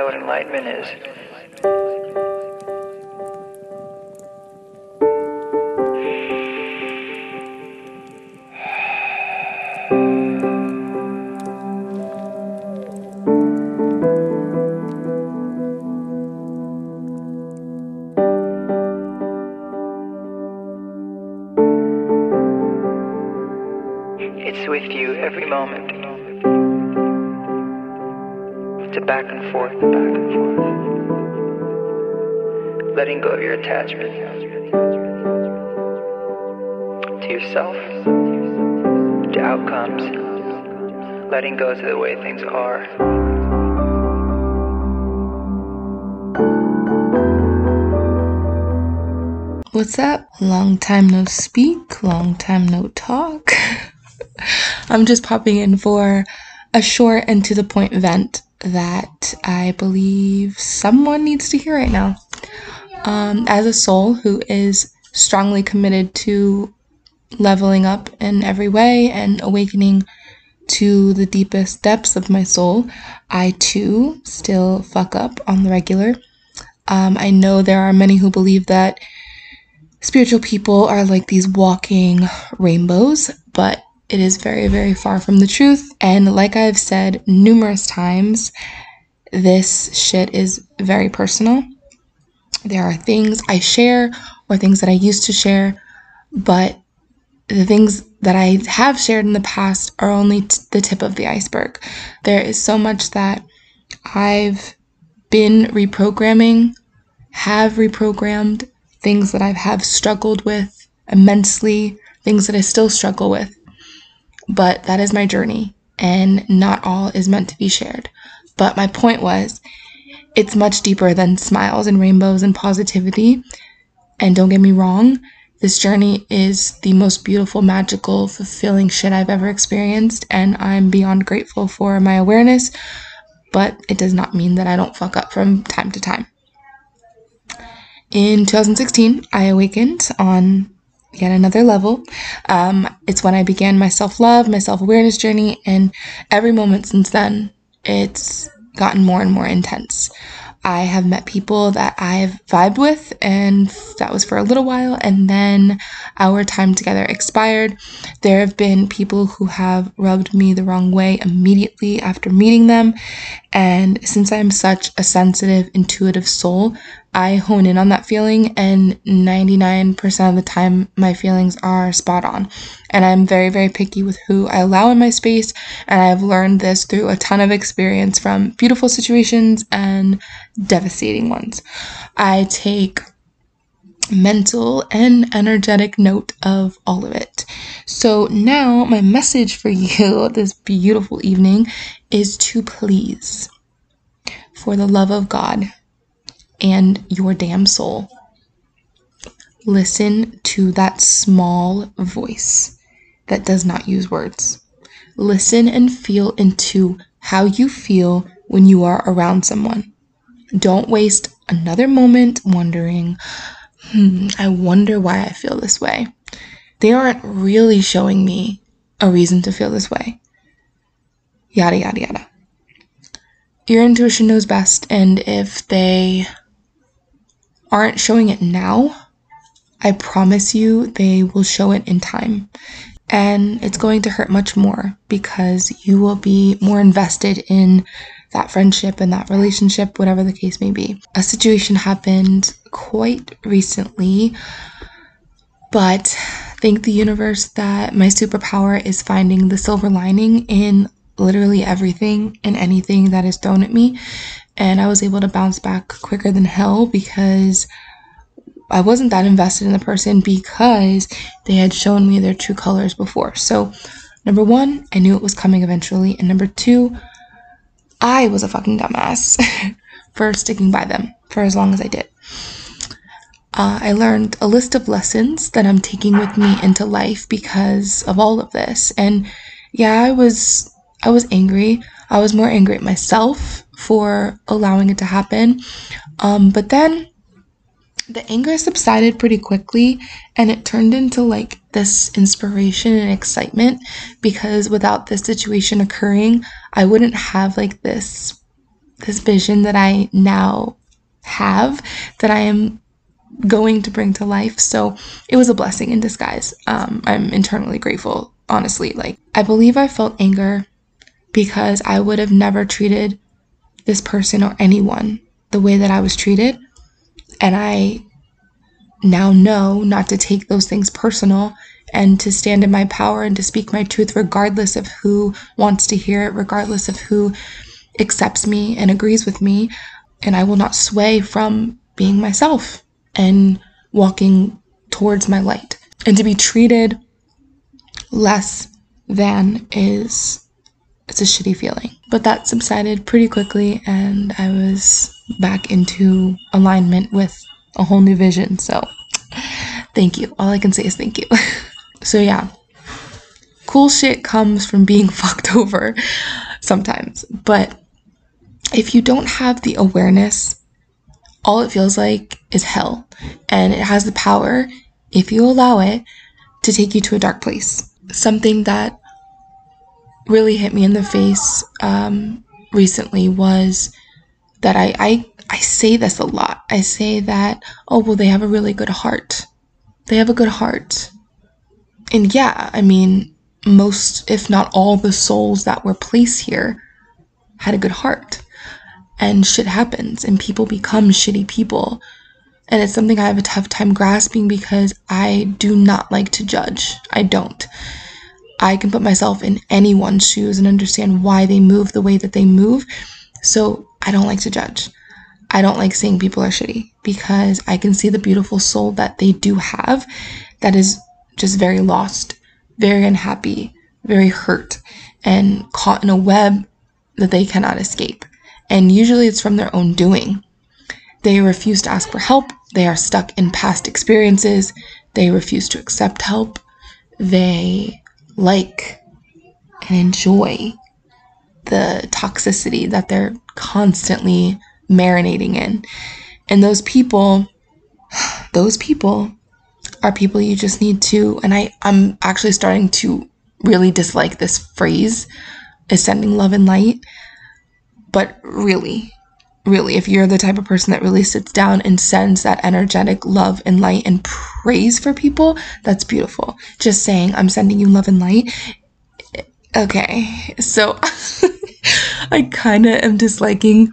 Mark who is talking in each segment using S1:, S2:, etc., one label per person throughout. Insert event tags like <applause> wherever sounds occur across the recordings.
S1: know what enlightenment is. A back and forth, back and forth. Letting go of your attachment to yourself, to outcomes, letting go to the way things are.
S2: What's up? Long time no speak, long time no talk. <laughs> I'm just popping in for a short and to the point vent that I believe someone needs to hear right now. Um, as a soul who is strongly committed to leveling up in every way and awakening to the deepest depths of my soul, I too still fuck up on the regular. Um, I know there are many who believe that spiritual people are like these walking rainbows, but it is very, very far from the truth. And like I've said numerous times, this shit is very personal. There are things I share or things that I used to share, but the things that I have shared in the past are only t- the tip of the iceberg. There is so much that I've been reprogramming, have reprogrammed, things that I have struggled with immensely, things that I still struggle with. But that is my journey, and not all is meant to be shared. But my point was, it's much deeper than smiles and rainbows and positivity. And don't get me wrong, this journey is the most beautiful, magical, fulfilling shit I've ever experienced, and I'm beyond grateful for my awareness. But it does not mean that I don't fuck up from time to time. In 2016, I awakened on yet another level. Um, it's when I began my self love, my self awareness journey, and every moment since then, it's gotten more and more intense. I have met people that I've vibed with, and that was for a little while, and then our time together expired. There have been people who have rubbed me the wrong way immediately after meeting them, and since I'm such a sensitive, intuitive soul, I hone in on that feeling, and 99% of the time, my feelings are spot on. And I'm very, very picky with who I allow in my space, and I've learned this through a ton of experience from beautiful situations and devastating ones. I take mental and energetic note of all of it. So now, my message for <laughs> you this beautiful evening is to please, for the love of God and your damn soul, listen to that small voice that does not use words. Listen and feel into how you feel when you are around someone. Don't waste another moment wondering, hmm, I wonder why I feel this way. They aren't really showing me a reason to feel this way. Yada, yada, yada. Your intuition knows best, and if they aren't showing it now, I promise you they will show it in time. And it's going to hurt much more because you will be more invested in that friendship and that relationship, whatever the case may be. A situation happened quite recently, but thank the universe that my superpower is finding the silver lining in literally everything and anything that is thrown at me and I was able to bounce back quicker than hell because I wasn't that invested in the person because they had shown me their true colors before. So, number one, I knew it was coming eventually, and number two, I was a fucking dumbass <laughs> for sticking by them for as long as I did. Uh, I learned a list of lessons that I'm taking with me into life because of all of this. And yeah, I was I was angry. I was more angry at myself for allowing it to happen. Um, but then the anger subsided pretty quickly and it turned into like this inspiration and excitement because without this situation occurring, I wouldn't have like this this vision that I now have that I am going to bring to life. So it was a blessing in disguise. Um, I'm internally grateful, honestly. Like, I believe I felt anger because I would have never treated this person or anyone the way that I was treated. And I now know not to take those things personal and to stand in my power and to speak my truth regardless of who wants to hear it, regardless of who accepts me and agrees with me. And I will not sway from being myself and walking towards my light. And to be treated less than is it's a shitty feeling. But that subsided pretty quickly and I was back into alignment with a whole new vision. So thank you. All I can say is thank you. <laughs> so yeah. Cool shit comes from being <laughs> fucked over sometimes. But if you don't have the awareness all it feels like is hell. And it has the power, if you allow it, to take you to a dark place. Something that really hit me in the face um, recently was that I, I I say this a lot. I say that, oh well they have a really good heart. They have a good heart. And yeah, I mean, most if not all the souls that were placed here had a good heart and shit happens and people become shitty people. And it's something I have a tough time grasping because I do not like to judge. I don't. I can put myself in anyone's shoes and understand why they move the way that they move. So I don't like to judge. I don't like saying people are shitty because I can see the beautiful soul that they do have that is just very lost, very unhappy, very hurt, and caught in a web that they cannot escape and usually it's from their own doing. They refuse to ask for help, they are stuck in past experiences, they refuse to accept help, they like and enjoy the toxicity that they're constantly marinating in. And those people, <sighs> those people are people you just need to, and I, I'm actually starting to really dislike this phrase, is sending love and light but really, really, if you're the type of person that really sits down and sends that energetic love and light and praise for people, that's beautiful. Just saying, I'm sending you love and light. Okay, so <laughs> I kind of am disliking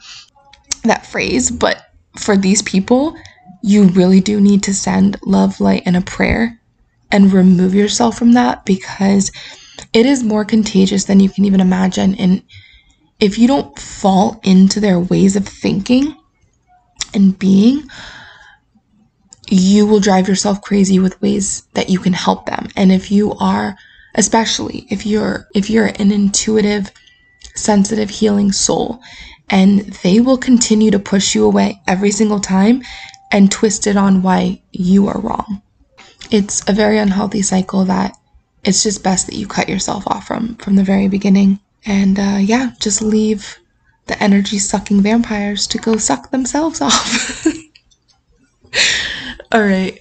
S2: that phrase, but for these people, you really do need to send love, light, and a prayer and remove yourself from that because it is more contagious than you can even imagine. And if you don't fall into their ways of thinking and being, you will drive yourself crazy with ways that you can help them. And if you are, especially if you're if you're an intuitive, sensitive, healing soul, and they will continue to push you away every single time and twist it on why you are wrong. It's a very unhealthy cycle that it's just best that you cut yourself off from from the very beginning. And uh, yeah, just leave the energy sucking vampires to go suck themselves <laughs> off. All right.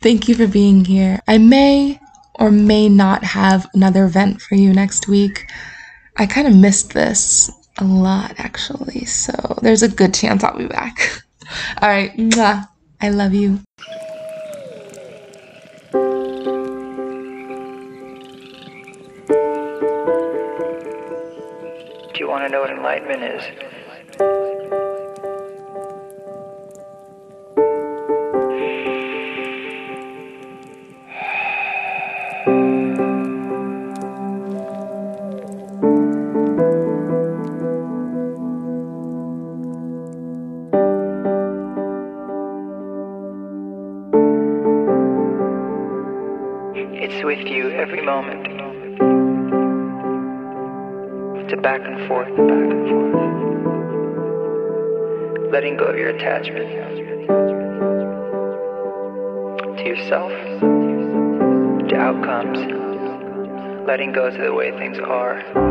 S2: Thank you for being here. I may or may not have another event for you next week. I kind of missed this a lot actually, so there's a good chance I'll be back. <laughs> All right. Mwah. I love you.
S1: To know what enlightenment is. Back and forth, back and forth. Letting go of your attachment to yourself, to outcomes, letting go to the way things are.